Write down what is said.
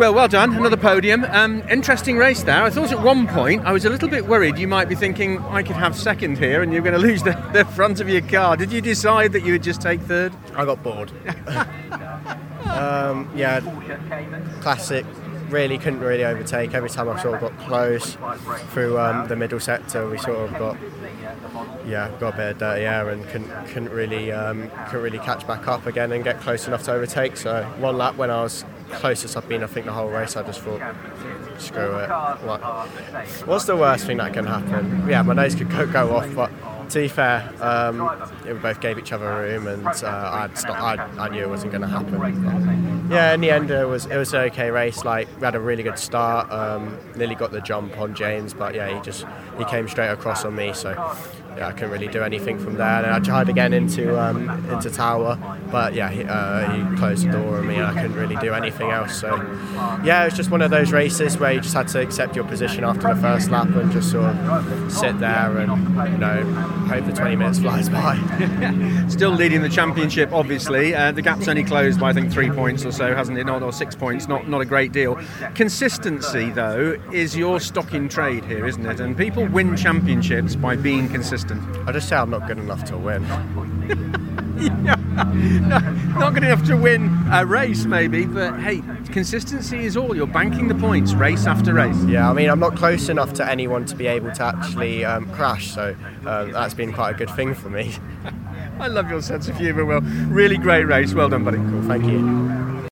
Well, well done. Another podium. Um, interesting race there. I thought at one point I was a little bit worried you might be thinking I could have second here and you're going to lose the, the front of your car. Did you decide that you would just take third? I got bored. um, yeah, classic. Really couldn't really overtake. Every time I sort of got close through um, the middle sector, we sort of got yeah got a bit of dirty air and couldn't couldn't really um, couldn't really catch back up again and get close enough to overtake. So one lap when I was closest I've been, I think the whole race, I just thought screw it. What, what's the worst thing that can happen? Yeah, my nose could go off, but to be fair, um, we both gave each other a room, and uh, I'd stop, I, I knew it wasn't going to happen. But yeah, in the end, it was it was an okay race. Like we had a really good start. Um, nearly got the jump on James, but yeah, he just he came straight across on me, so yeah, I couldn't really do anything from there. And I tried again into um, into Tower, but yeah, he, uh, he closed the door on me, and I couldn't really do anything else. So yeah, it was just one of those races where you just had to accept your position after the first lap and just sort of sit there and you know hope the 20 minutes flies by. Still leading the championship, obviously. Uh, the gap's only closed by I think three points or so, hasn't it? Not or six points. Not not a great deal. Consistency, though, is your stock in trade here, isn't it? And people win championships by being consistent. I just say I'm not good enough to win. yeah. no, not good enough to win a race, maybe, but hey, consistency is all. You're banking the points race after race. Yeah, I mean, I'm not close enough to anyone to be able to actually um, crash, so um, that's been quite a good thing for me. I love your sense of humour, Will. Really great race. Well done, buddy. Cool, thank you.